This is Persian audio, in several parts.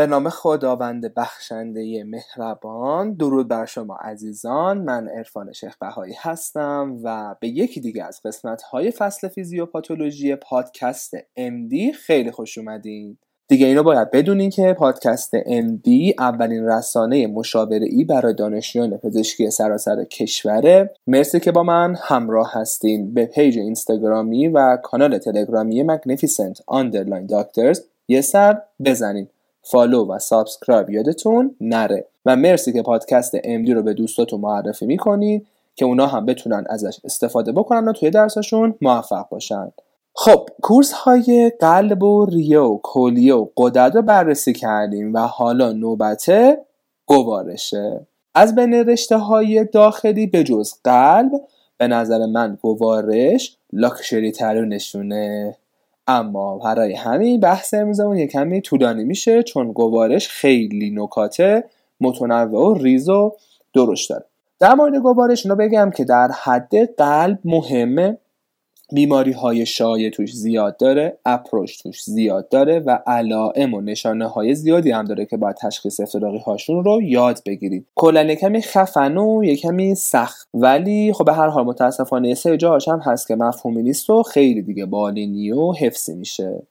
به نام خداوند بخشنده مهربان درود بر شما عزیزان. من عرفان شیخ بهایی هستم و به یکی دیگه از قسمت های فصل فیزیوپاتولوژی پادکست MD خیلی خوش اومدین. دیگه اینو باید بدونین که پادکست MD اولین رسانه مشاوره ای برای دانشجویان پزشکی سراسر کشوره. مرسی که با من همراه هستین. به پیج اینستاگرامی و کانال تلگرامی Magnificent Underline Doctors یه سر بزنین. follow و subscribe یادتون نره. و مرسی که پادکست MD رو به دوستاتون معرفی می‌کنید که اونا هم بتونن ازش استفاده بکنن و توی درسشون موفق باشن. خب course های قلب و ریه و کلیه و قدرت رو بررسی کردیم و حالا نوبت گوارشه. از بین رشته های داخلی به جز قلب به نظر من گوارش لاکشری ترونشونه اما برای همین بحث امروزمون یه کمی طولانی میشه چون گوارش خیلی نکات متنوع و ریز و درشت داره. در مورد گوارش اینو بگم که در حد قلب مهمه. بیماری های شایع توش زیاد داره اپروچ توش زیاد داره و علائم و نشانه های زیادی هم داره که باید تشخیص افتراقی هاشون رو یاد بگیرید کلا کمی خفن و یه کمی سخت. ولی خب به هر حال متاسفانه سه جاهاش هم هست که مفهومی نیست و خیلی دیگه بالینی و حفظی میشه.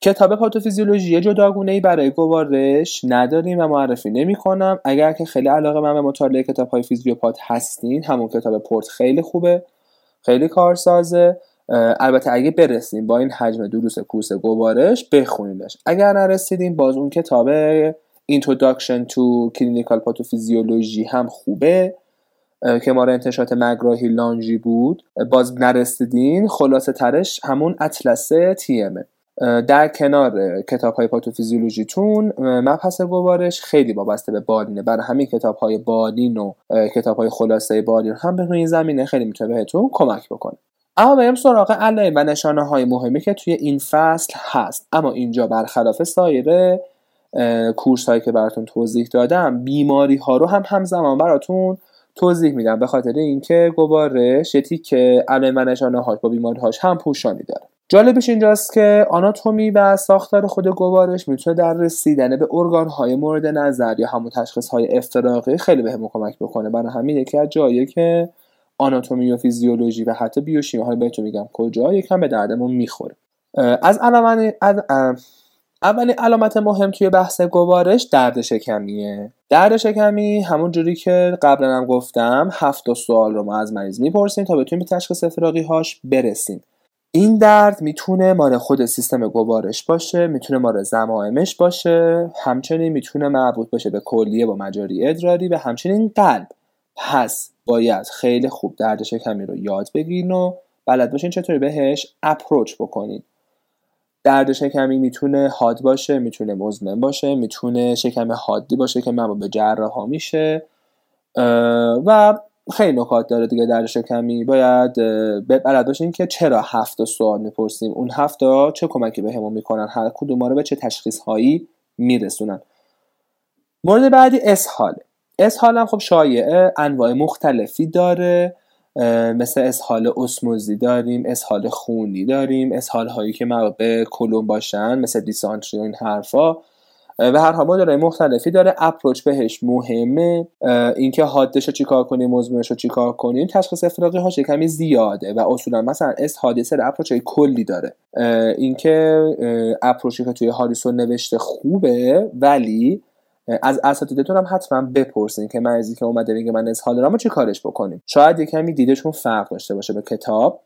کتاب پاتوفیزیولوژی جداگونه ای برای گوارش نداریم و معرفی نمی کنم اگر که خیلی علاقه من به مطالعه کتاب های فیزیوپات هستین همون کتاب پورت خیلی خوبه خیلی کارسازه. البته اگه برسیم با این حجم دروس کورس گوارش بخونیدش. اگر نرسیدیم باز اون کتاب Introduction to Clinical Pathophysiology هم خوبه که ما انتشارات مگراهی لانجی بود. باز نرسیدین خلاصه ترش همون اطلس تیمه در کنار کتاب های پاتوفیزیولوژیتون مبحث گوارش خیلی وابسته به بالینه. برای همین کتاب های بالین و کتاب های خلاصه بالین هم به این زمینه خیلی می‌تونه بهتون کمک بکنه. اما بریم سراغ علائم و نشانه های مهمی که توی این فصل هست. اما اینجا برخلاف سایر کورس هایی که براتون توضیح دادم بیماری ها رو هم همزمان براتون توضیح میدم. به خاطر اینکه گوارش یه که علائم و نشانه ها با بیماری هاش هم پوشانی داره. جالبش اینجاست که آناتومی و ساختار خود گوارش می‌تونه در رسیدن به ارگان های مورد نظر یا همون تشخیص های افتراقی خیلی بهمون کمک بکنه. برای همین یکی از جایی که آناتومی و فیزیولوژی و حتی بیوشیمی. ها بهتون میگم کجا یکم به دردمون می‌خوره. از علامت از اولین علامت مهم توی بحث گوارش درد شکمیه. درد شکمی همون جوری که قبلا هم گفتم هفت سوال رو ما از مریض می‌پرسیم تا بتونیم به تشخیص افراقی هاش برسیم. این درد می‌تونه مال خود سیستم گوارش باشه می‌تونه مال زمائمش باشه همچنین می‌تونه مربوط باشه به کلیه با مجاری ادراری و همچنین قلب. پس باید خیلی خوب درد شکمی رو یاد بگیرین و بلد باشین چطوری بهش اپروچ بکنین. درد شکمی می‌تونه حاد باشه می‌تونه مزمن باشه می‌تونه شکم حادی باشه که من به جراح میشه. و خیلی نکات داره دیگه درد شکمی. باید بلد باشین که چرا هفت سوال می‌پرسیم. اون هفته چه کمکی بهمون به می‌کنن؟ هر کدوم رو به چه تشخیص هایی میرسونن. مورد بعدی اسهاله. اسهال هم خب شایعه انواع مختلفی داره. مثل اسهال اسموزی داریم اسهال خونی داریم اسهال هایی که مربوط به کلون باشن مثل دیسانتری و این حرفا. و هر حال مدلای مختلفی داره. اپروچ بهش مهمه. اینکه حادش چیکار کنیم مزمنش رو چیکار کنیم تشخیص افراقی هاش کمی زیاده و اصولا مثلا اس حادثه اپروچ کلی داره. اینکه اپروچی که توی هاریسون نوشته خوبه ولی از اساتیدتون هم حتما بپرسین که مریضی که اومده میگه من اسهال دارم چه کارش بکنیم. شاید یه کمی دیدشون فرق داشته باشه به کتاب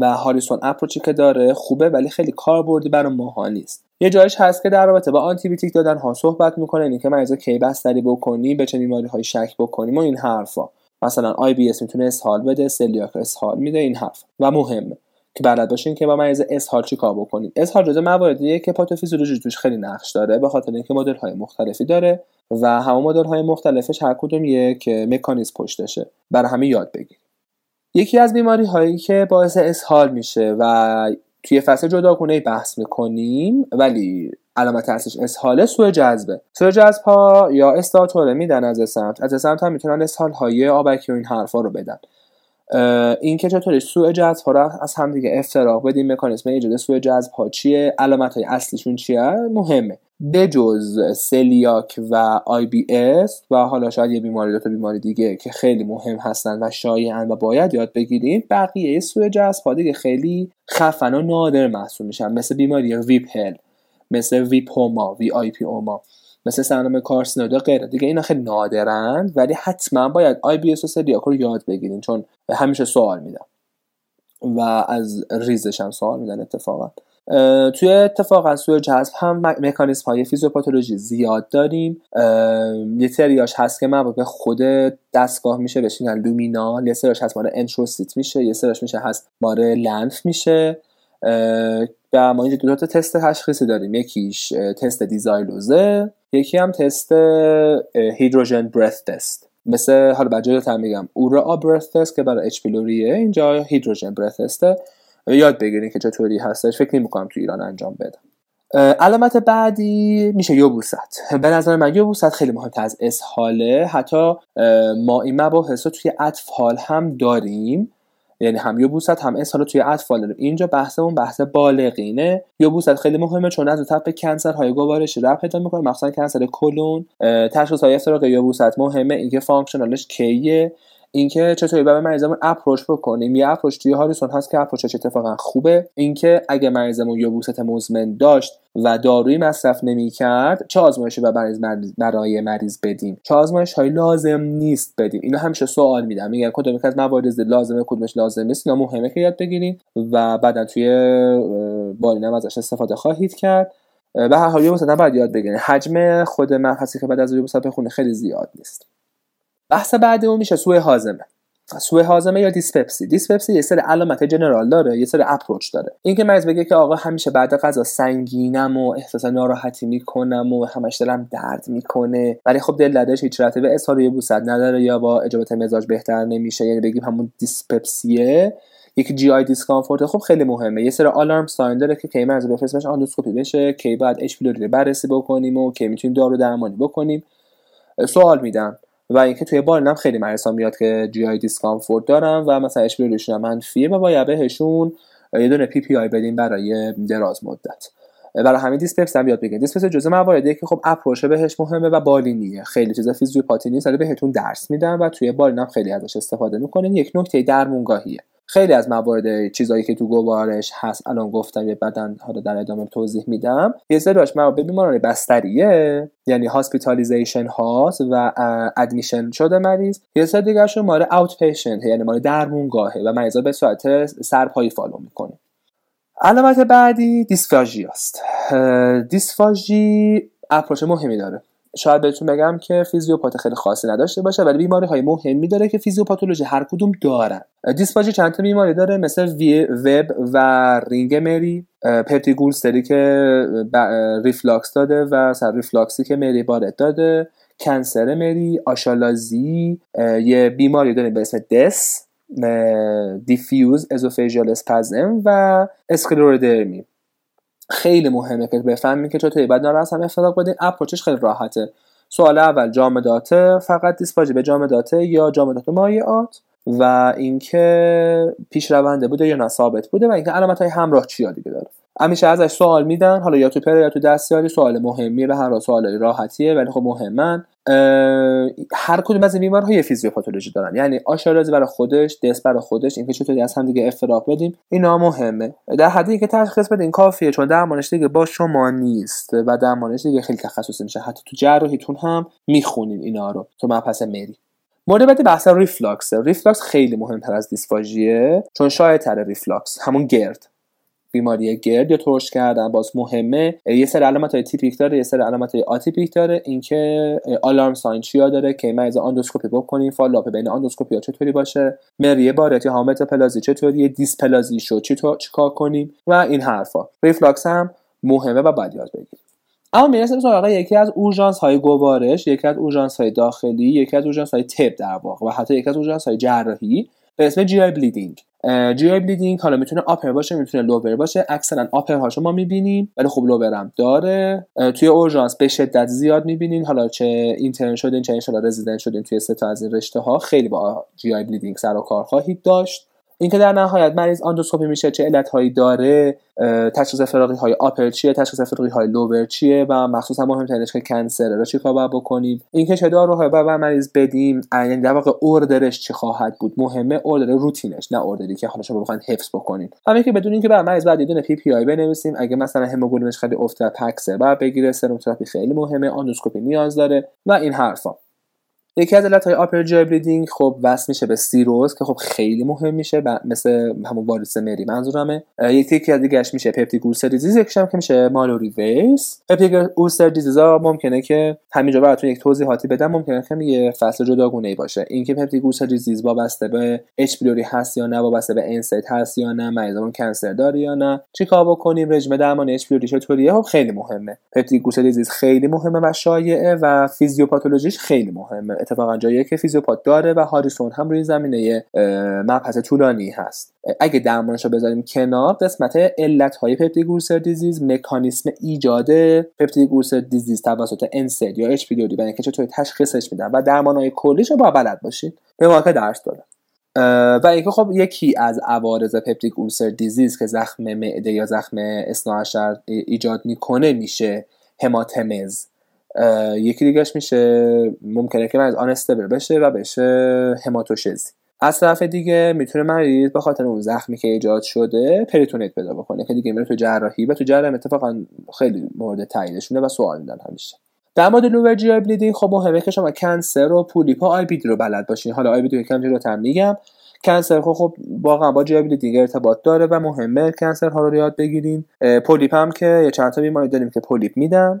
و هاریسون اپروچی که داره خوبه ولی خیلی کاربردی برای ماها نیست. یه جایش هست که در رابطه با آنتی بیوتیک دادن ها صحبت می‌کنه اینکه مریضا کی بستری بکنی به چه بیماری های شک بکنیم و این حرفا. مثلا IBS می‌تونه اسهال بده سلیاک اسهال میده این حرف. و مهمه. که بلد باشین که با مریض اسهال چیکار بکنید اسهال جزء مواردیه که پاتوفیزیولوژی توش خیلی نقش داره به خاطر اینکه مدل های مختلفی داره و همون مدل های مختلفش هر کدوم یک مکانیزم پشتشه. برای همین یاد بگیرید یکی از بیماری هایی که باعث اسهال میشه و توی فصل جداگونه بحث می‌کنیم ولی علامت اصلیش اسهاله سوء جذبه. سوء جذب ها یا استئاتوره میدن osmotic. osmotic هم می‌تونن اسهال های آبکی و این حرفا رو بدن. این که چطوری سوء جذب ها رو از هم دیگه افتراق بدیم مکانیزم ایجاد سوء جذب ها چیه علامت های اصلیشون چیه؟ مهمه. بجز سلیاک و IBS و حالا شاید یه بیماری دو تا بیماری دیگه که خیلی مهم هستن و شایعن و باید یاد بگیریم بقیه سوء جذب دیگه خیلی خفن و نادر محسوب میشن مثل بیماری ویپل مثل VIPoma VIPoma مثل سندروم کارسینوئید و غیره. دیگه اینا خیلی نادرند ولی حتما باید IBS رو یاد بگیریم چون همیشه سوال میدن و از ریزش هم سوال میدن اتفاقا. توی اتفاقا سوء جذب هم مکانیسم های فیزیوپاتولوژی زیاد داریم. یه سریاش هست که به خود دستگاه میشه بهش میگن luminal. یه سریاش هست مال انتروسیت میشه. یه سریاش میشه هست مال لنف میشه. و ما اینجا دو تا تست تشخیصی داریم. یکیش تست D-xylose ه یکی هم تست هیدروژن برث تست مثل حالا بجای میگم اورا برث تست که برای اچ پیلوریه اینجا هیدروژن برث تسته یاد بگیرین که چطوری هستش. فکر نمی تو ایران انجام بدم علامت بعدی میشه یوبوست. به نظر من یوبوست خیلی مهمتر از اسهاله حتی ما این مباحث رو توی اطفال هم داریم. یعنی هم یوبوست هم اسهال توی اطفال داریم. اینجا بحثمون بحث بالغینه. یوبوست خیلی مهمه چون از تپ کنسر های گوارشی رفت پیدا می‌کنه مخصوصا کنسر کلون. تشخیص های افتراقی یبوست مهمه اینکه functional ش کیه. اینکه چطوری برای مریضمون approach بکنیم. یه approach توی هاریسون هست که approach ش اتفاقا خوبه. اینکه اگه مریضمون یبوست مزمن داشت و دارویی مصرف نمی‌کرد چه آزمایشی برای مریض بدیم؟ چه آزمایش های لازم نیست بدیم؟ اینو همیشه سوال میدن. میگن کدوم از موارد لازمه کدومش لازم نیست. اینا مهمه که یاد بگیریم و بعدا توی بالینم ازش استفاده خواهید کرد. به هر حال یبوست باید یاد بگیرید حجم خود مبحثی که بعد از یبوست بخونه خیلی زیاد نیست. بحث بعدمون میشه سوء هاضمه. سوء هاضمه یا دیسپپسی. دیسپپسی یه سری علامت general داره یه سری approach داره. اینکه مریض بگه که آقا همیشه بعد غذا سنگینم و احساس ناراحتی می‌کنم و همش دلم درد می‌کنه ولی خب دل دردش هیچ به اسهال یه نداره یا با اجابت مزاج بهتر نمیشه. یعنی بگیم همون دیسپپسیه. یک GI discomfort خب خیلی مهمه. یه سری alarm sign داره که کی مریض بفرستیش آندوسکوپی بشه کی باید H بررسی بکنیم و کی می‌تونیم دارو درمانی بکنیم. سوال میدن. و اینکه توی بالینم خیلی مریضا میاد که GI discomfort دارن و مثلا H روشون منفیه و باید بهشون یه دونه PPI بدیم برای دراز مدت. برای همین دیسپپسی هم یاد بگیرید. دیسپپسی جزء مواردیه که خب approach بهش مهمه و بالینیه خیلی چیزا فیزیوپاتی نیست ولی بهتون درس میدن و توی بالینم خیلی ازش استفاده می‌کنین. یک نکته درمونگاهیه. خیلی از موارد چیزایی که تو گوارش هست الان گفتم یه بعدن حالا در ادامه توضیح میدم. یه سریاش موارد بیماران بستریه یعنی hospitalization هاست و admission شده مریض. یه سری دیگه مال outpatient یعنی مال درمونگاهه و مریضا به صورت سرپایی follow می‌کنه. علامت بعدی دیسفاژی است. دیسفاژی approach مهمی داره. شاید بهتون بگم که فیزیوپات خیلی خاصی نداشته باشه ولی بیماری های مهمی داره که فیزیوپاتولوژی هر کدوم دارن. دیسفاژی چند تا بیماری داره مثل وب و رینگ مری peptic stricture که ریفلاکس داده و سر ریفلاکسی که مری بارت داده cancer مری آشالازی یه بیماری داره به اسم DES diffuse esophageal spasm و اسکلورودرمی خیلی مهمه که بفهمیم که چطوری باید اینا رو از هم افتراق بدین approach ش خیلی راحته. سوال اول جامداته فقط دیسفاژی به جامداته یا جامدات مایعات؟ و اینکه پیش رونده بوده یا نه؟ بوده و اینکه علامت های همراه چیا دیگه داره؟ همیشه ازش سوال میدن. حالا یا تو پره یا تو دستیاری سوال مهمیه به هر سوال راحتیه ولی خب مهمن. هر کدوم از این بیمارها یه فیزیوپاتولوژی دارن. یعنی آشالازی برای خودش DES برای خودش اینکه چطوری از هم دیگه افتراق بدیم اینا مهمه. در حدی که تشخیص بدین کافیه چون درمانش دیگه با شما نیست و درمانش دیگه خیلی تخصصی میشه. حتی تو جراحیتون هم می‌خونین اینا رو. تو مبحث مری. مورد بعدی بحث ریفلاکس. ریفلاکس خیلی مهمتر از دیسفاژیه چون شایع تر ریفلاکس. همون GERD. بیماری GERD یا ترش کردن باز مهمه. یه سری علامت های typical داره یه سری علامت های atypical داره. اینکه alarm sign چیا داره که مریض آندوسکوپی بکنیم follow-up بین آندوسکوپی ها چطوری باشه مری بارتی‌ها متاپلازی چطوری دیسپلازی شو چیکار کنیم و این حرفا. ریفلاکس هم مهمه و باید یاد بگیریم. اما می‌رسیم سراغ یکی از اورژانس های گوارش یکی از اورژانس های داخلی یکی از اورژانس های طب در واقع و حتی یکی از اورژانس های جراحی. به اسم GI bleeding. GI bleeding حالا می‌تونه upper باشه می‌تونه lower باشه. اکثرا upper هاشو ما می‌بینیم ولی خب lower هم داره. توی اورژانس به شدت زیاد می‌بینین. حالا چه اینترن شدین چه انشالله رزیدنت شدین توی سه تا از این رشته ها خیلی با GI bleeding سر و کار خواهید داشت. اینکه در نهایت مریض آندوسکوپی میشه چه علت هایی داره تشخیص افتراقی های upper چیه تشخیص افتراقی های lower چیه و مخصوصا مهمترینش که cancer رو چیکار باید بکنیم. اینکه چه داروهایی باید مریض بدیم یعنی در واقع order ش چی خواهد بود؟ مهمه order روتینش نه order ی که حالا شما بخواید حفظ بکنید همین که بدونین که برا مریض باید یه دونه PPI بنویسیم اگه مثلا هموگلوبینش خیلی افته pack cell باید بگیره سرم خیلی مهمه آندوسکوپی نیاز داره و این حرفا. یکی از علت های upper GI bleeding خب وصل میشه به سیروز که خب خیلی مهم میشه مثل همون واریس مری منظورمه. یکی از دیگهش میشه peptic ulcer disease یکیش هم که میشه Mallory-Weiss peptic disease ها ممکنه که همینجا براتون یک توضیحاتی بدم ممکنه که یه فصل جداگونه ای باشه. اینکه peptic ulcer disease وابسته به H. pylori هست یا نه وابسته به NSAID هست یا نه مریضمون cancer داره یا نه چیکار بکنیم رژیم درمان H. pylori چطوریه خب خیلی مهمه. peptic ulcer disease خیلی مهمه و شایعه و فیزیوپاتولوژیش خیلی مهمه. اتفاقا جایی که فیزیوپات داره و هاریسون هم روی زمینه مبحث طولانی هست. اگه درمانش رو بذاریم کنار قسمت علت های peptic disease مکانیسم ایجاد peptic disease توسط NSAID یا HP و اینکه چطور تشخیصش میدن و درمان های کلیش رو باید بلد باشین به واقع درس دادن و اینکه خب یکی از عوارض peptic ulcer disease که زخم معده یا زخم اثناعشر ایجاد می‌کنه میشه hematemesis. یکی دیگهش میشه ممکنه که مریض unstable بشه و بشه hematochezia از طرف دیگه می‌تونه مریض به خاطر اون زخمی که ایجاد شده پریتونیت پیدا بکنه که دیگه میره تو جراحی و تو جراحی اتفاقا خیلی مورد تاییدشونه و سوال میدن همیشه. در مورد lower GI bleeding خب مهمه که شما cancer و پولیپا IBD رو بلد باشین. حالا IBD یکم جلوتر میگم. cancer خب خب واقعا با GI bleeding ارتباط داره و مهمه cancer ها رو یاد بگیرین. پولیپ هم که یه چند تا بیماری داریم که پولیپ میدن.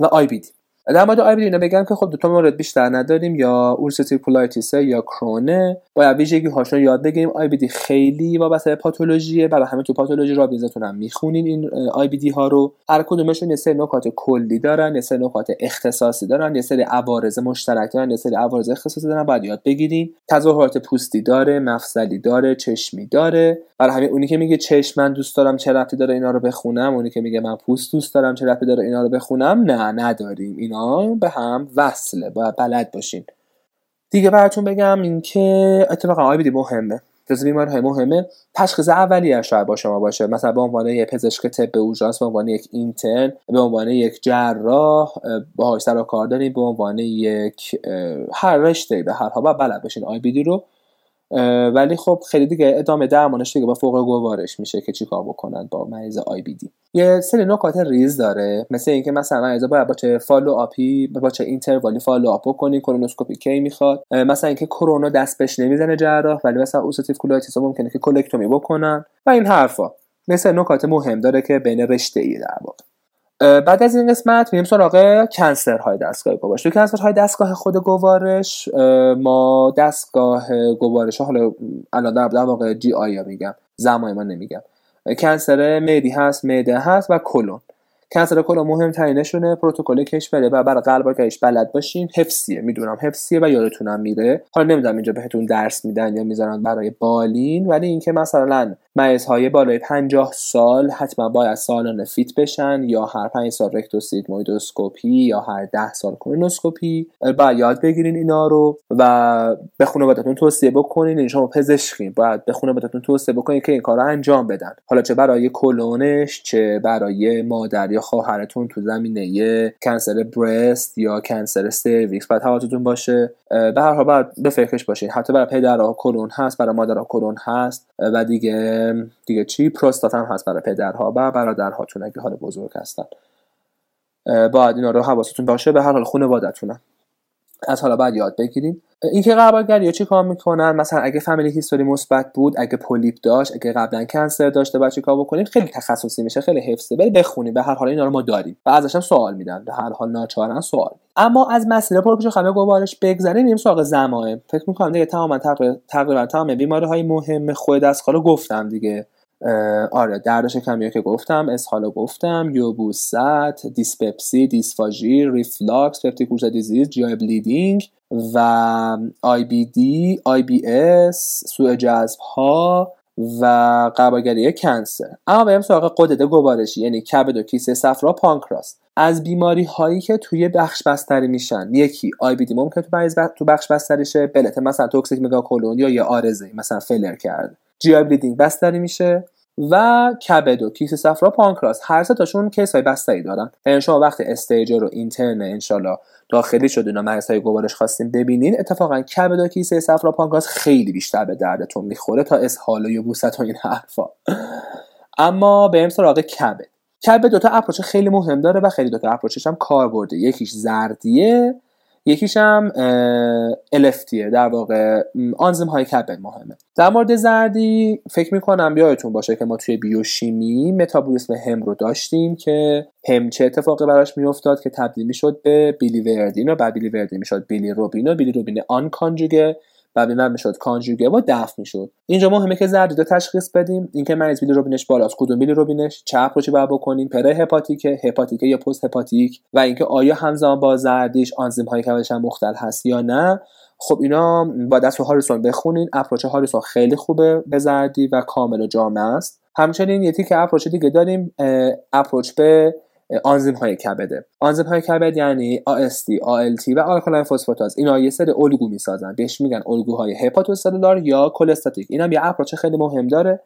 و IBD در مورد IBD بگم که خب دو تا مورد بیشتر نداریم یا ulcerative colitis یا Crohn ه باید ویژگی هاشون یاد بگیریم دی خیلی وابسته به پاتولوژیه برای همه تو پاتولوژی رابینزتون هم می‌خونین این IBD ها رو. هر کدومشون یه سری نکات کلی دارن یه سری نکات اختصاصی دارن یه سری عوارض مشترک دارن یه سری عوارض اختصاصی دارن باید یاد بگیریم تظاهرات پوستی داره مفصلی داره چشمی داره. برای همین اونی که میگه چشم من دوست دارم چه ربطی داره اینا رو بخونم. اونی که میگه من پوست دوست دارم چه ربطی داره اینا رو بخونم نه نداریم. به هم وصله باید بلد باشین. دیگه براتون بگم اینکه اتفاقا IBD مهمه. جز های مهمه. تشخیص اولیه شاید با شما باشه. مثلا به عنوان یک پزشک طب اورژانس به عنوان یک اینترن به عنوان یک جراح باهاش سر کار داریم. به عنوان یک هر رشته به هر حال بلد باشین. IBD رو ولی خب خیلی دیگه ادامه درمانش دیگه با فوق گوارش میشه که چیکار بکنن با مریض IBD. یه سری نکات ریز داره مثل اینکه مثلا مریض باید با چه follow-up ی با چه interval ی follow up بکنی کولونوسکوپی کی می‌خواد. مثلا اینکه Crohn آ دست بهش نمی‌زنه جراح ولی مثلا ulcerative colitis ممکنه که کلکتومی بکنن و این حرفا. مثل نکات مهم داره که بین رشته ای در واقع. بعد از این قسمت میریم سراغ cancer های دستگاه گوارش. تو cancer های دستگاه خود گوارش ما دستگاه گوارش حالا الان در واقع GI میگم زمای ما نمیگم. cancer معدی هست معده هست و کلون. cancer کلا مهمترینشونه پروتکل کشوره و برای قلب کش بلد باشین حفظیه می‌دونم حفظیه و یادتونم میره. حالا نمی‌دونم اینجا بهتون درس میدن یا می‌ذارن برای بالین ولی اینکه مثلا مریض های بالای 50 سال حتما باید سالانه FIT بشن یا هر 5 سال رکتوسیگمویدوسکوپی یا هر 10 سال کولونوسکوپی باید یاد بگیرین اینا رو و به خانواده‌تون توصیه بکنین. این شما پزشکی باید به خانواده‌تون توصیه بکنین که این کار رو انجام بدن. حالا چه برای کلونش چه برای مادر یا خواهرتون تو زمینه کنسر برست یا کنسر سرویکس. باید حواستون باشه. به هر حال باید به فکرش باشین. حتی برای پدرها کلون هست برای مادرها کلون هست. و دیگه دیگه چی؟ پروستات هم هست برای پدرها و برادرهاتون اگه حال بزرگ هستن. باید اینا رو حواستون باشه. به هر حال خانوادتونم. از حالا باید یاد بگیریم اینکه قربالگری چی کار می‌کنن مثلا اگه فامیلی هیستوری مثبت بود اگه پولیپ داشت اگه قبلا کنسر داشته بعد کار بکنیم؟ خیلی تخصصی میشه خیلی حفظه. ولی بخونیم به هر حال اینا رو ما داریم. و ازش هم سوال میدن. به هر حال ناچارن سوال اما از مسیر پرکش خمه گوارش بگذریم میریم سراغ زمائم فکر می‌کنم دیگه تماما تقریبا تمام بیماری های مهم خود دستگاه رو گفتم دیگه. آره درد شکمی که گفتم اسهالو گفتم یبوست dyspepsia dysphagia ریفلاکس peptic disease GI bleeding و IBD IBS سوء جذب ها و غربالگری cancer. اما بریم سراغ غدد گوارشی یعنی کبد و کیسه صفرا پانکراس. از بیماری هایی که توی بخش بستری میشن یکی IBD ممکن تو مریض تو بخش بستری شه بلته مثلا toxic megacolon یا یه عارضه مثلا flare کرد GI bleeding بستری میشه. و کبد و کیسه صفرا پانکراس. هر سه تاشون case های بستری دارن. یعنی شما وقتی استیجر و اینترن انشالله داخلی شد اینا مریض های گوارش خواستیم ببینین اتفاقا کبد و کیسه صفرا پانکراس خیلی بیشتر به دردتون می‌خوره تا اسهال و یبوست و این حرفا. اما بریم سراغ کبد. کبد دوتا approach خیلی مهم داره و خیلی دوتا approach ش هم کاربردیه یکیش زردیه یکیش هم LFT یه در واقع آنزیم های کبد مهمه. در مورد زردی فکر می‌کنم یادتون باشه که ما توی بیوشیمی متابولیسم هم رو داشتیم که هم چه اتفاقی براش میافتاد که تبدیل می‌شد به بیلیوردین و بعد بیلیوردین می‌شد. بیلی روبین و بیلی روبین آن کانجوگه. و به من می‌شد کانجوگه و دفع می‌شد. اینجا مهمه که زردی رو تشخیص بدیم اینکه مریض بیلی روبینش بالاست کدوم بیلی روبینش چه اپروچی باید بکنیم پره هپاتیک هپاتیک یا پست هپاتیک و اینکه آیا همزمان با زردیش آنزیم های کبدش هم مختل هست یا نه. خب اینا باید از هاریسون بخونین approach هاریسون خیلی خوبه به زردی و کامل و جامع است. همچنین یه تیک approach دیگه داریم approach به آنزیم های کبده آنزیم های کبد یعنی AST, ALT و آلکالین فسفاتاز اینا یه سری الگو می‌سازن. بهش میگن الگوهای hepatocellular یا cholestatic. اینم یه approach خیلی مهم داره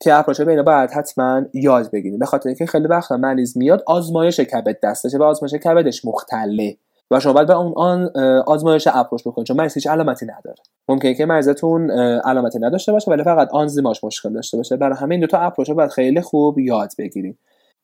که approach به اینا باید حتما یاد بگیریم. به خاطر اینکه خیلی وقتا مریض میاد آزمایش کبد دستشه و آزمایش کبدش مختله و شما باید به اون آن آزمایش approach بکنید. چون مریض هیچ علامتی نداره. ممکنه که مریضتون علامتی نداشته باشه ولی فقط آنزیماش مشکل داشته باشه. برای همین دو تا approach باید خیلی خوب یاد بگیریم.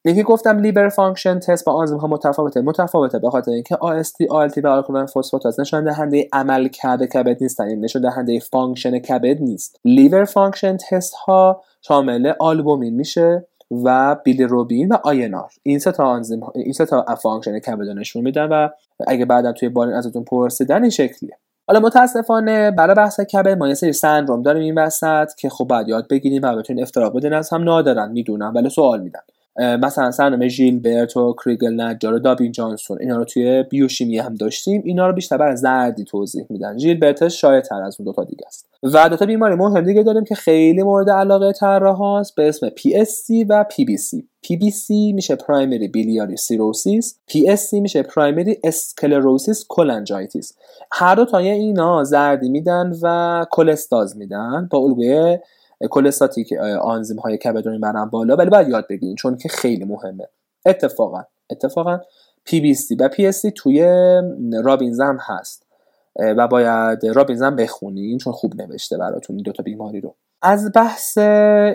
یکی گفتم liver function test با آنزیم ها متفاوته. متفاوته به خاطر اینکه AST, ALT و آلکالین فسفاتاز نشان دهنده عملکرد کبد نیستن. یعنی نشان دهنده function کبد نیست. liver function test ها شامل آلبومین میشه و بیلیروبین و INR. این سه تا آنزیم این سه تا function کبد نشون میدن و اگه بعدا توی بالین ازتون پرسیدن این شکلیه. حالا متاسفانه برای بحث کبد ما یه سری سندروم داریم این وسط که خب باید یاد بگیریم و بتونین افتراق بدین از هم نادرن می‌دونم ولی سوال میدن مثلا سندرم ژیلبرت و کریگلر نجار و دوبین جانسون اینا رو توی بیوشیمی هم داشتیم. اینا رو بیشتر بر زردی توضیح میدن. ژیلبرتش شایع تر از اون دوتا دیگه است. و دوتا بیماری مهم دیگه داریم که خیلی مورد علاقه طراح هاست. به اسم PSC و PBC PBC میشه primary biliary cirrhosis PSC میشه primary sclerosing cholangitis هر دو تای اینا زردی میدن و کلستاز میدن. با الگوی کلستاتیک آنزیم های کبد رو می‌برن بالا ولی باید یاد بگیرین چون که خیلی مهمه. اتفاقا اتفاقا PBC و PSC توی رابینزم هست. و باید رابینزم بخونین چون خوب نوشته براتون این دوتا بیماری رو. از بحث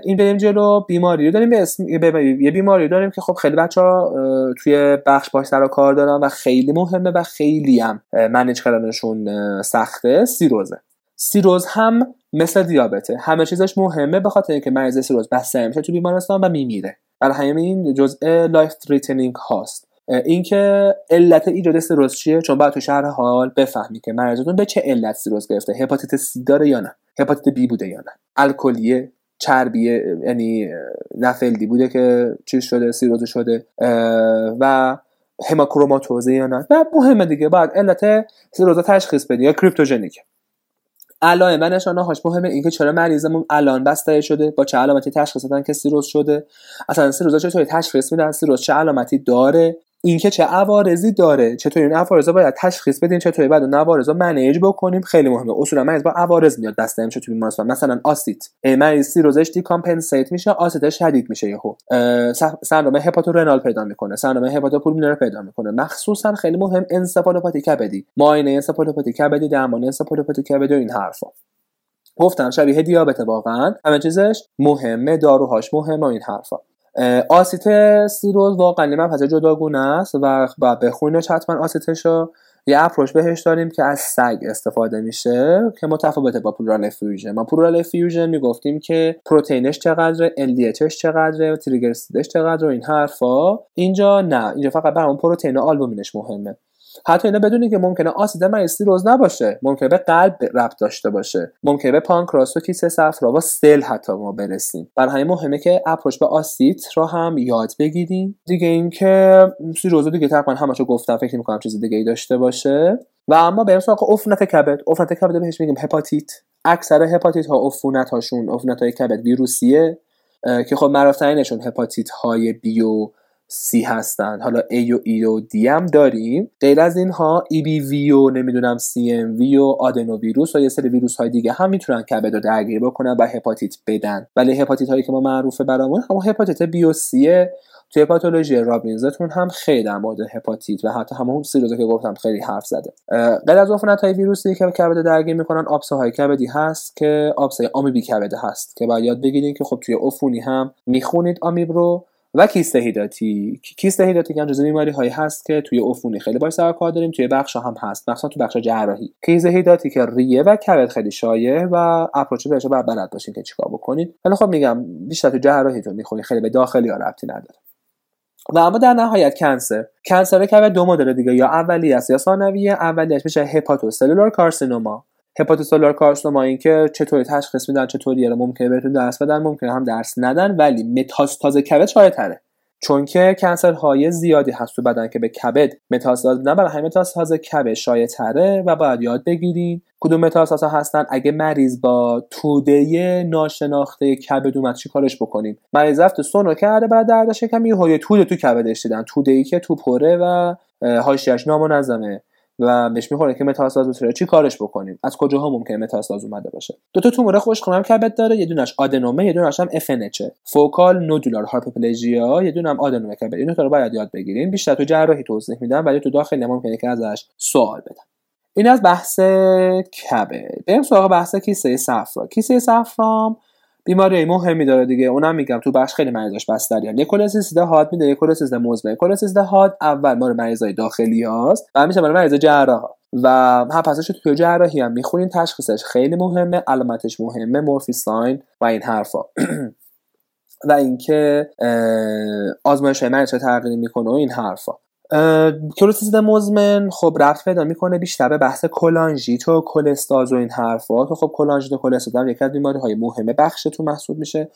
این بریم جلو بیماری رو داریم اسم... یه بیماری داریم که خب خیلی بچه ها توی بخش باهاش سر کار دارن و خیلی مهمه و خیلی هم manage کردنشون سخته. سیروزه. سیروز هم مثل دیابته. همه چیزش مهمه به خاطر اینکه مریض سیروز بستری میشه تو بیمارستان و میمیره. برای همین جزء life threatening هاست. اینکه علت ایجاد سیروز چیه؟ چون باید تو شرح حال بفهمی که مریضتون به چه علت سیروز گرفته. هپاتیت سی داره یا نه؟ هپاتیت بی بوده یا نه؟ الکلیه چربیه یعنی NAFLD بوده که چیز شده سیروز شده و هموکروماتوزه یا نه؟ و مهمه دیگه. بعد علت سیروز تشخیص بدی یا کریپتوژنیک علائم. و نشانه هاش مهمه اینکه چرا مریضمون الان بستری شده با چه علامتی تشخیص دادن که سیروز شده. اصلا سیروز چطوری تشخیص میدن؟ سیروز چه علامتی داره؟ اینکه چه عوارضی داره. چطور این عوارض باید تشخیص بدیم چطوری بعد اون عوارض رو manage بکنیم. خیلی مهمه. اصولا مریض با عوارض میاد بستری میشه تو بیمارستان. مثلا آسیت مریض سیروزش decompensate میشه آسیتش شدید میشه یهو. سندروم هپاتورنال پیدا می‌کنه. سندروم هپاتوپولمونر پیدا می‌کنه. مخصوصا خیلی مهم انسفالوپاتی کبدی. معاینه انسفالوپاتی کبدی درمان انسفالوپاتی کبدی این حرفا. گفتم شبیه دیابت واقعا. همه چیزش مهمه داروهاش مهمه این حرفا. آسیت سیروز واقعا مبحث جداگونه است و باید بخونیش حتما آسیتش رو یه approach بهش داریم که از SAAG استفاده میشه که متفاوته با pleural effusion. ما pleural effusion می‌گفتیم که پروتئینش چقدره LDH ش چقدره تری‌گلیسیریدش چقدره این حرفا. اینجا نه اینجا فقط برامون پروتئین و آلبومینش مهمه. حتی اینا بدونی که ممکنه آسید مریضی روز نباشه. ممکنه به قلب ربط داشته باشه. ممکنه به پانکراس و کیسه صفرا و سل حتی ما برسیم. برای همین مهمه که اپروچ به آسید رو هم یاد بگیریم. دیگه اینکه سیروز دیگه تقریبا همشو گفتم فکر می‌کنم چیز دیگه ای داشته باشه. و اما بریم سراغ عفونت کبد. عفونت کبد بهش میگیم هپاتیت. اکثر هپاتیت ها عفونت هاشون عفونت های کبد ویروسیه که خب مراتعینشون هپاتیت های بیو سی هستن. حالا A و E و D هم داریم. غیر از اینها EBV و نمی‌دونم CMV و آدنو ویروس و یه سری ویروس های دیگه هم می‌تونن کبد رو درگیر بکنن و هپاتیت بدن. ولی هپاتیت هایی که ما معروفه برامون همون هپاتیت بی و سیه توی پاتولوژی رابینزتون هم خیلی در هپاتیت و حتی همون سیروزه که گفتم خیلی حرف زده. غیر از عفونت های ویروسی که کبد درگیر می‌کنن آبسه های کبدی هست که آبسه آمیبی کبده هست که باید یاد بگیرید که خب توی عفونی هم می‌خونید آمیب رو. و کیست هیداتی. کیست هیداتی که جزو بیماری هایی هست که توی عفونی خیلی باش سر کار داریم توی بخش هم هست مثلا تو بخش جراحی. کیست هیداتی که ریه و کبد خیلی شایع و اپروچ بهش باید بلد باشین که چیکار بکنید ولی خب میگم بیشتر تو جراحی تو می‌خونی خیلی به داخلی ها ربطی نداره. و اما در نهایت کنسر. کنسر کبد دو مدل دیگه یا اولی است یا ثانویه اولیش میشه هپاتوسلولار کارسینوما. هپاتوسلولار کارسینوما این که چطوری تشخیص میدن چطوری ممکنه بهتون درس بدن ممکنه هم درس ندن ولی متاستاز کبد شایع تره چون که کنسرهای زیادی هست تو بدن که به کبد متاستاز میدن برای همین متاستاز کبد شایع تره و باید یاد بگیریم کدوم متاستاز هستن. اگه مریض با توده ناشناخته کبد اومد چی کارش بکنیم مریض رفت سونو کرده بعد درد شکم یه توده تو کبدش دیدن. توده ای که تو پره و حاشیه‌اش نامنظمه. و بهش می‌خوره که متاستاز بسیاره چی کارش بکنیم؟ از کجاها ممکنه متاستاز اومده باشه؟ دو تا تومور خوشخونم کبد داره یه دونش آدنومه یه دونش هم افنچه فوکال نودولار هایپوپلژیا یه دونه هم آدنومه کبد. اینو رو باید یاد بگیریم. بیشتر تو جراحی توضیح میدم ولی تو داخل ممکنه که ازش سوال بدم. این از بحث کبد. بریم سراغ بحث کیسه صفرا. کیسه صفرام بیماری مهمی داره دیگه. اونم میگم تو بخش خیلی مریضاش بستریان یه کلسیسیده حاد میده. یه کلسیسیده مزمن کلسیسیده حاد اول مال مریضای داخلی هاست و همیشه برای مریض جراح و هم پسش تو جراحی هم می‌خونین. تشخیصش خیلی مهمه. علامتش مهمه. مورفی ساین و این حرفا. و اینکه آزمایش مریض تغییر می‌کنه و این حرفا. کوله‌سیستیت مزمن خب ربط پیدا می‌کنه بیشتر به بحث کلانژیت و کلستاز و این حرفا که خب کلانژیت و کلستاز یکی از بیماری های مهمه بخشتون محسوب میشه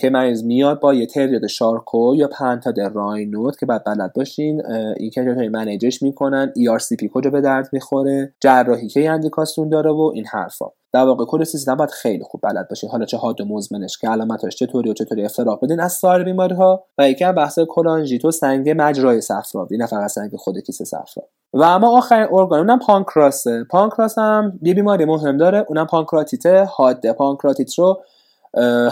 که مریض میاد با یه تریاد شارکو یا پنتاد رینولد که باید بلد باشین این که های manage ش می‌کنن ERCP کجا به درد می‌خوره جراحی که اندیکاسیون داره و این حرفا. در واقع کل سیستم باید خیلی خوب بلد باشین. حالا چه حاد و مزمنش که علامتش چطوری و چطوری افتراق بدین. از سایر بیماری ها و یکی هم بحث کلانژیت و سنگ مجرای صفراوی نه فقط سنگ خود کیسه صفرا. و اما آخرین ارگان اونم پانکراسه پانکراس هم یه بیماری مهم داره. اونم پانکراتیته حاده. پانکراتیت رو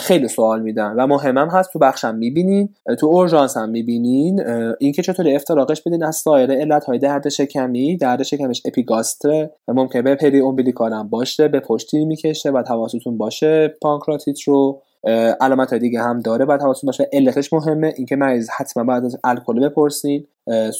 خیلی سوال میدن. و مهمم هست تو بخشم می‌بینین تو اورژانس هم می‌بینین اینکه چطور افتراقش بدین از سایر علت های درد شکمی درد شکمش اپیگاستره و ممکنه به periumbilical هم باشه به پشتی می‌کشه و حواستون باشه پانکراتیت رو. علامت دیگه هم داره بعد حواستون باشه. علتش مهمه اینکه مریض حتما بعد از الکل بپرسین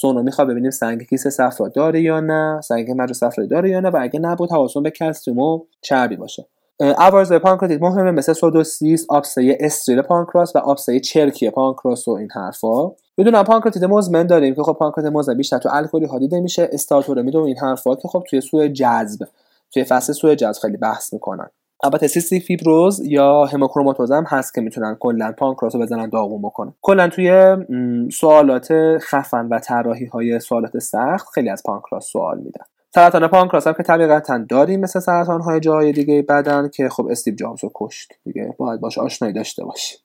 سونو می‌خواد ببینیم سنگ کیسه صفرا داره یا نه سنگ مجرا صفرا داره یا نه و اگه نبود حواستون به کلسیم و چربی باشه. عوارض پانکراتیت مهمه مثل pseudocyst آبسه استریل پانکراس و آبسه چرکی پانکراس و این حرفا. بدون پانکراتیت مزمن داریم که خب پانکراتیت مزمن بیشتر تو الکلی ها دیده میشه استئاتوره و این حرفا که خب توی سوء جذب توی فصل سوء جذب خیلی بحث می‌کنن. البته سیستیک فیبروز یا هموکروماتوز هم هست که می‌تونن کلا پانکراس رو بزنن داغون بکنن. کلا توی سوالات خفن و طراحی های سوالات سخت خیلی از پانکراس سوال میدن. سرطان پانکراس هم که طبیعتا داریم مثل سرطان های جای دیگه بدن که خب استیو جابز رو کشت دیگه. باید باش آشنایی داشته باشی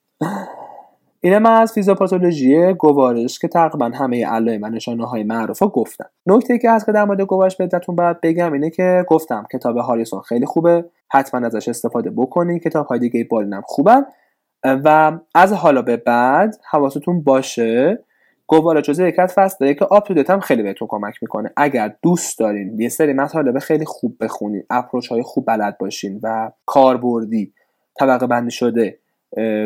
اینه من از فیزیوپاتولوژی گوارش که تقریبا همه علائم و نشانه های معروف رو گفتم نکته که هست که در مورد گوارش بهتون باید بگم اینه که گفتم کتاب هاریسون خیلی خوبه. حتما ازش استفاده بکنین. کتاب های دیگه بالینم خوبن. و از حالا به بعد حواستون باشه گوارش جزء یک فصل که UpToDate هم خیلی بهتون کمک می‌کنه. اگر دوست دارین یه سری مطالب خیلی خوب بخونین approach های خوب بلد باشین و کاربردی طبقه بندی شده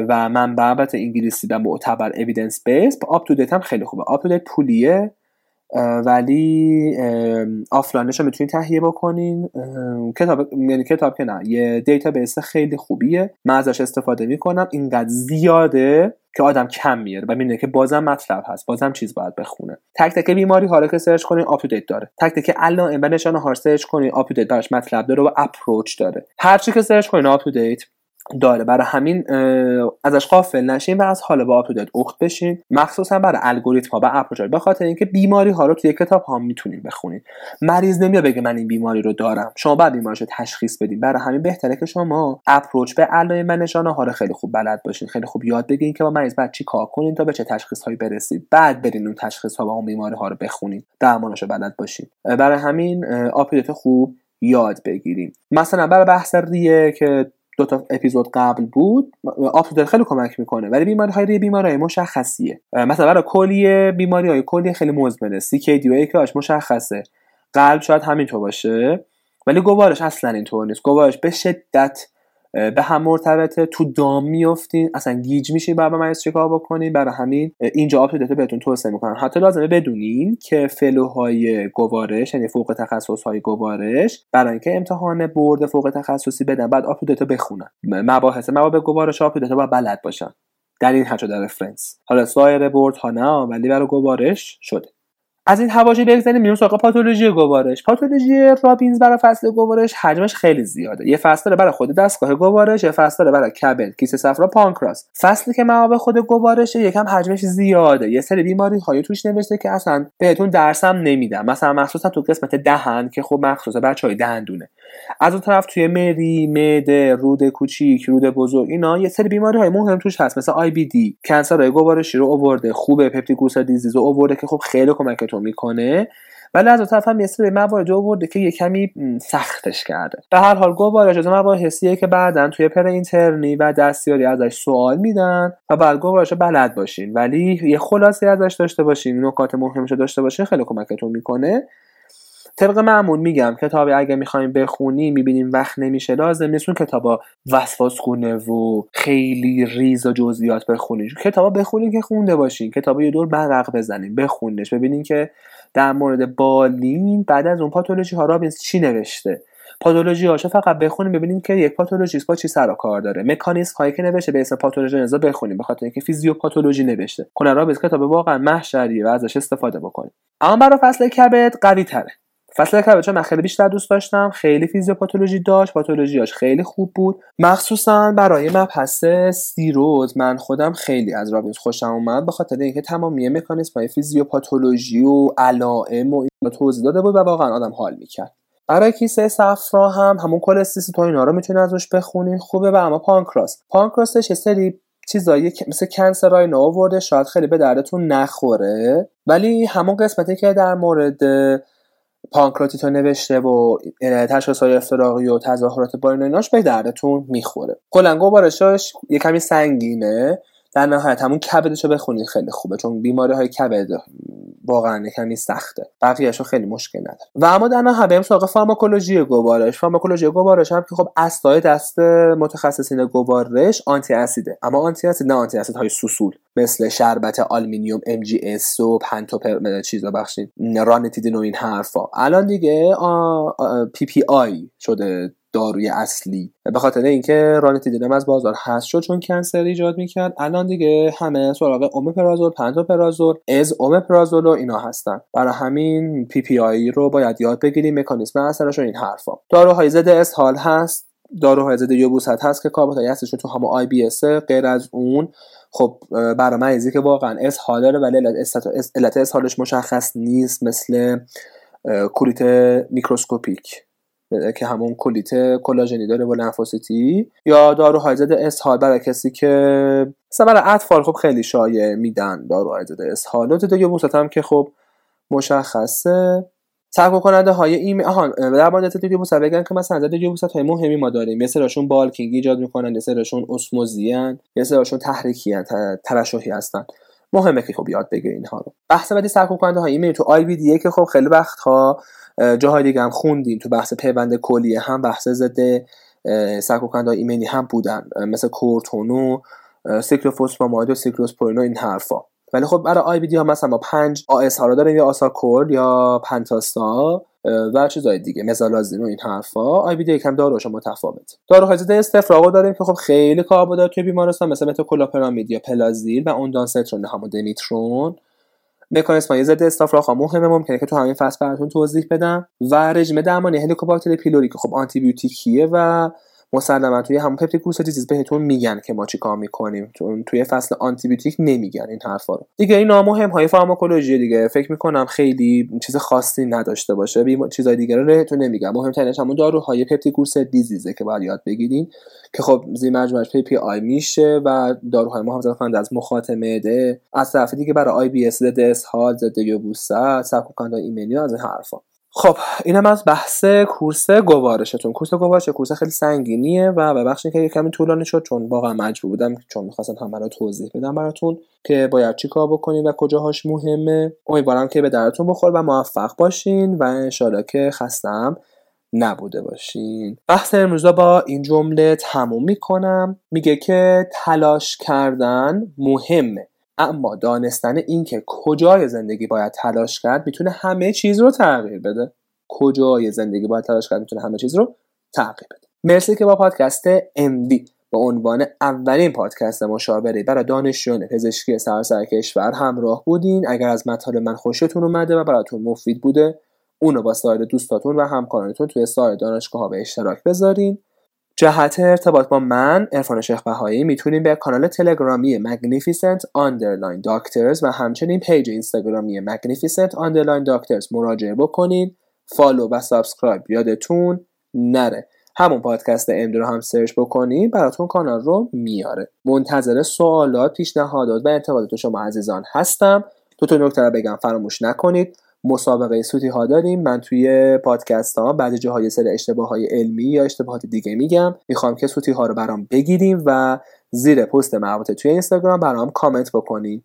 و من البته انگلیسی و معتبر evidence based UpToDate هم خیلی خوبه. UpToDate پولیه ولی آفلاینش رو می‌تونید تهیه بکنین. کتاب یعنی کتاب که نه یه data خیلی خوبیه. من ازش استفاده می‌کنم. اینقدر زیاده که آدم کم میاره و می‌بینه که بازم مطلب هست بازم چیز باید بخونه. تک تک بیماری رو که search کنین UpToDate داره. تک تک علائم و نشانه ها search کنین UpToDate براش مطلب داره و approach داره. هر چی که search کنین UpToDate داره. برای همین ازش غافل نشین و از حالا با UpToDate اخت بشین. مخصوصا برای الگوریتم ها و approach به خاطر اینکه بیماری ها رو توی کتاب ها می‌تونیم بخونید مریض نمیاد بگه من این بیماری رو دارم. شما باید بیماریش رو تشخیص بدین. برای همین بهتره که شما approach به علائم و ها رو خیلی خوب بلد باشین. خیلی خوب یاد بگیرین که با مریض باید چی کار کنین تا به چه تشخیص هایی برسید. بعد برین اون تشخیص ها و اون بیماری ها رو بخونید درمانش رو بلد باشین. برای همین UpToDate خوب یاد بگیریم مثلا برای بحث ریه که دو تا اپیزود قبل بود. UpToDate خیلی کمک می‌کنه ولی بیماری های بیماری مشخصیه. مثلا برای کلیه بیماری های کلیه خیلی مزمنه. دی که مشخصه. قلب شاید همینطور باشه ولی گوارش اصلا اینطور نیست. گوارش به شدت به هم مرتبطه تو دام میفتین اصلا گیج میشین بعد مریض چیکار بکنین برای همین اینجا UpToDate بهتون توصیه می‌کنم. حتی لازمه بدونین که fellow های گوارش یعنی فوق تخصص های گوارش برای اینکه امتحان board فوق تخصصی بدن بعد UpToDate بخونن. مباحث به گوارش UpToDate باید بلد باشن. در این حد در reference حالا سایر board ها نه ولی برای گوارش شده. از این حواشی بگذاریم میریم سراغ پاتولوژی گوارش. پاتولوژی رابینز برای فصل گوارش حجمش خیلی زیاده. یه فصل داره برای خود دستگاه گوارش یه فصل داره برای کبد کیسه صفرا پانکراس. فصلی که به خود گوارشه یکم حجمش زیاده. یه سری بیماری های توش نوشته که اصلا بهتون درسم نمیدم مثلا مخصوصا تو قسمت دهن که خب مخصوص بچه های دهندونه. از اون طرف توی مری معده رود کوچیک رود بزرگ اینا یه سری بیماری های مهم توش هست مثل IBD. cancer گوارشی رو آورده خوبه peptic ulcer disease رو آورده که خب خیلی کمکتون می‌کنه. ولی از اون طرف هم یه سری موارد آورده که یه کمی سختش کرده. به هر حال گوارش از مباحثیه که بعدا توی پر اینترنی و دستیاری ازش سوال میدن و بعد گوارش بلد باشین. ولی یه خلاصی ازش داشته باشین نکات مهمش داشته باشین خیلی کمکتون می‌کنه. طبق معمول میگم کتابی اگه می‌خوایم بخونی می‌بینیم وقت نمیشه لازم نیست اون کتابا وسواس خونه و خیلی ریز و جزئیات بخونید کتابا بخونین که خونده باشین کتابا یه دور برق بزنین بخونش ببینین که در مورد بالین بعد از اون پاتولوژی ها رابینز چی نوشته. پاتولوژی هاشو فقط بخونیم ببینیم که یک پاتولوژیست با چی سر و کار داره. مکانیزم هایی که نوشته به اسم پاتوژنزا بخونیم به خاطر اینکه فیزیوپاتولوژی نوشته. کلا رابینز کتاب واقعا محشریه و ازش استفاده بکنیم. اما برای فصل کبد قوی تره فصل کبد من خیلی بیشتر دوست داشتم خیلی فیزیوپاتولوژی داشت پاتولوژیاش خیلی خوب بود. مخصوصا برای مبحث سیروز من خودم خیلی از رابینز خوشم اومد به خاطر اینکه تمامی مکانیزم های فیزیوپاتولوژی و علائم و اینا توضیح داده بود و واقعا آدم حال می‌کرد. برای کیسه صفرا هم همون کلستیسی اینا رو می‌تونید ازش بخونین خوبه و اما پانکراس پانکراسش یه سری چیزایی مثل کنسرای نو آورده شاید خیلی به دردتون نخوره ولی همون قسمتی که در مورد پانکراتیتو نوشته و تشخیص های افتراقی و تظاهرات با ایناش به دردتون می‌خوره. کلا گوارشاش یه کمی سنگینه. در نهایت همون کبدشو بخونید خیلی خوبه چون بیماری های کبد واقعا کمی سخته. بقیهشو خیلی مشکل نداره. و اما در نهایت بریم سراغ فارماکولوژی گوارش. فارماکولوژی گوارش هم که خب عصای دست متخصصین گوارش آنتی اسیده اما آنتی اسید نه آنتی اسید های سوسول مثل شربت آلومینیوم MGS و پنتوپر چیزا بخشید رانتیدین و این حرفا. الان دیگه PPI شده داروی اصلی. به خاطر اینکه رانیتیدین از بازار هست شد چون cancer ایجاد می‌کرد. الان دیگه همه سراغ اومپرازول پنتوپرازول اس‌اومپرازول و اینا هستن. برای همین PPI رو باید یاد بگیریم. مکانیزم اثرش و این حرفا. داروهای ضد اسهال هست. داروهای ضد یبوست هست که کاربردهای هستش تو همه IBS غیر از اون. خب برای مریضی که واقعا اسهال داره ولی علت اسهالش مشخص نیست مثل کولیت میکروسکوپیک. که همون کولیت کلاژنی داره یا لنفوسیتی یا داروهای ضد اسهال برای کسی که مثلا برای اطفال خب خیلی شایع میدن داروهای ضد اسهال و ضد هم که خب مشخصه. سرکوب کننده های این آهان در مورد ضد یبوست بگن که مثلا ضد یبوست های مهمی ما داریم. یه سریاشون bulking ایجاد می‌کنن یه سریاشون اسموزی‌ان یه سریاشون تحریکی ترشحی هستن. مهمه که خب یاد بگیرین اینها رو. بحث بعدی سرکوب کننده های ایمنی تو IBD که خب خیلی وقتها جاهای دیگه هم خوندیم. تو بحث پیوند کلیه هم بحث ضد سرکوبکننده ایمنی هم بودن. مثل کورتونو سیکلوفوسفاماید و سیکلوسپورینو این حرفا. ولی خب برای IBD ها مثلا ما پنج آسا ها رو داریم یا آساکول یا پنتاستا و چیزای دیگه مزالازین و این حرفا. IBD یکم داروش متفاوت داروهای ضد استفراغ داریم که خب خیلی کاربرد توی بیمارستان مثل متوکلوپرامید یا پلازیل و اوندانسترون همون دمیترون. مکانیسم های ضد استفراغ مهمه ممکنه که تو همین فصل براتون توضیح بدم. و رژیم درمانی هلیکوباکتر پیلوری که خب آنتی بیوتیکیه و مسلما توی همون peptic ulcer disease بهتون میگن که ما چیکار می‌کنیم. توی فصل آنتیبیوتیک نمیگن این حرفا رو. دیگه این مهم های فارماکولوژی دیگه. فکر می‌کنم خیلی چیز خاصی نداشته باشه. چیزای دیگه رو بهتون نمیگم. مهمترینش همون داروهای peptic ulcer disease ه که باید یاد بگیرین که خب زیر مجموعش PPI میشه و داروهای محافظت کننده از مخاط معده از طرف دیگه برای IBS ضد اسهال ضد یبوست سرکوب ایمنی از این حرفا. خب اینم از بحث course گوارشتون. course گوارش course خیلی سنگینیه و ببخشید که کمی طولانی شد چون واقعا مجبور بودم چون می‌خواستم همه رو توضیح بدم براتون که باید چی کار بکنیم و کجاهاش مهمه. امیدوارم که به درتون بخور و موفق باشین و انشالله که خستم نبوده باشین. بحث امروز با این جمله تموم می‌کنم. میگه که تلاش کردن مهمه. اما دانستن اینکه کجای زندگی باید تلاش کرد می‌تونه همه چیز رو تغییر بده. کجای زندگی باید تلاش کرد می‌تونه همه چیز رو تغییر بده. مرسی که با پادکست MD به عنوان اولین پادکست مشاوره برای دانشجویان پزشکی سراسر کشور همراه بودین. اگر از مطالب من خوشتون اومده و براتون مفید بوده اونو با سایر دوستاتون و همکارانتون توی سایر دانشگاه ها به اشتراک بذارین. جهت ارتباط با من عرفان شیخ بهایی می‌تونید به کانال تلگرامی Magnificent Underline Doctors و همچنین پیج اینستاگرامی Magnificent Underline Doctors مراجعه بکنید follow و subscribe یادتون نره. همون پادکست MD رو هم سرچ بکنید براتون کانال رو میاره. منتظر سوالات پیشنهادات و انتقادات شما عزیزان هستم. دو تا نکته رو بگم فراموش نکنید. مسابقه سوتی ها داریم. من توی پادکست ها بعضی جاهای سر اشتباه های علمی یا اشتباهات دیگه میگم. می‌خوام که سوتی ها رو برام بگیریم و زیر پست مربوطه توی اینستاگرام برام کامنت بکنین.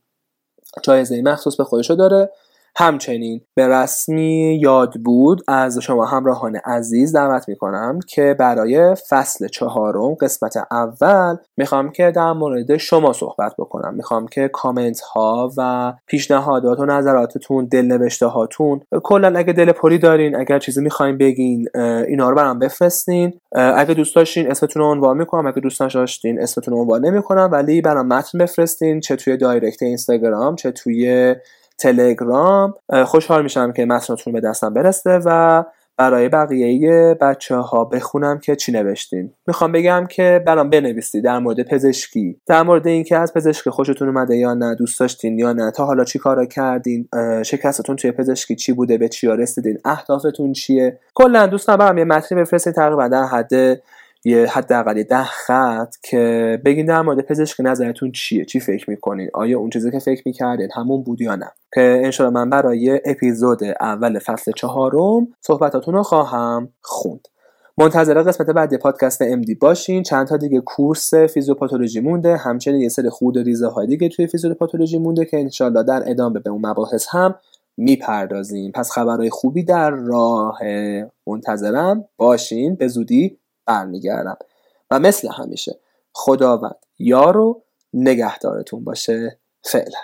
جایزه مخصوص به خودشو داره. همچنین به رسمی یاد بود از شما همراهان عزیز دعوت می‌کنم که برای فصل چهارم قسمت اول می‌خوام که در مورد شما صحبت بکنم. می‌خوام که کامنت ها و پیشنهادات و نظراتتون دل نوشته هاتون کلا اگه دل پری دارین اگر چیزی می‌خواین بگین اینا رو برام بفرستین. اگه دوست داشتین اسمتون رو عنوان می‌کنم اگه دوست داشتین اسمتون رو عنوان نمی‌کنم ولی برام متن بفرستین چه توی دایرکت اینستاگرام چه توی تلگرام. خوشحال میشم که متنتون به دستم برسه و برای بقیه بچه ها بخونم که چی نوشتین. می‌خوام بگم که برام بنویسی در مورد پزشکی. در مورد اینکه از پزشکی خوشتون اومده یا نه دوست داشتین یا نه تا حالا چی کارا کردین شکستتون توی پزشکی چی بوده به چی رسیدین اهدافتون چیه؟ کلا دوستان برام یه متنی بفرستین تقریبا در حد یه حداقل ده خط که بگین در مورد پزشکی نظرتون چیه؟ چی فکر می‌کنین؟ آیا اون چیزی که فکر می‌کردین همون بود یا نه؟ که انشاءالله من برای اپیزود اول فصل چهارم صحبتاتون رو خواهم خوند. منتظر قسمت بعدی پادکست امدی باشین. چند تا دیگه کورس فیزیوپاتولوژی مونده. همچنین یه سری خود ریزه های دیگه توی فیزیوپاتولوژی مونده که انشالله در ادامه به اون مباحث هم می‌پردازیم. پس خبرهای خوبی در راه منتظرم. باشین. به زودی برمیگردم. و مثل همیشه خداوند یار و نگهدارتون باشه فعلا.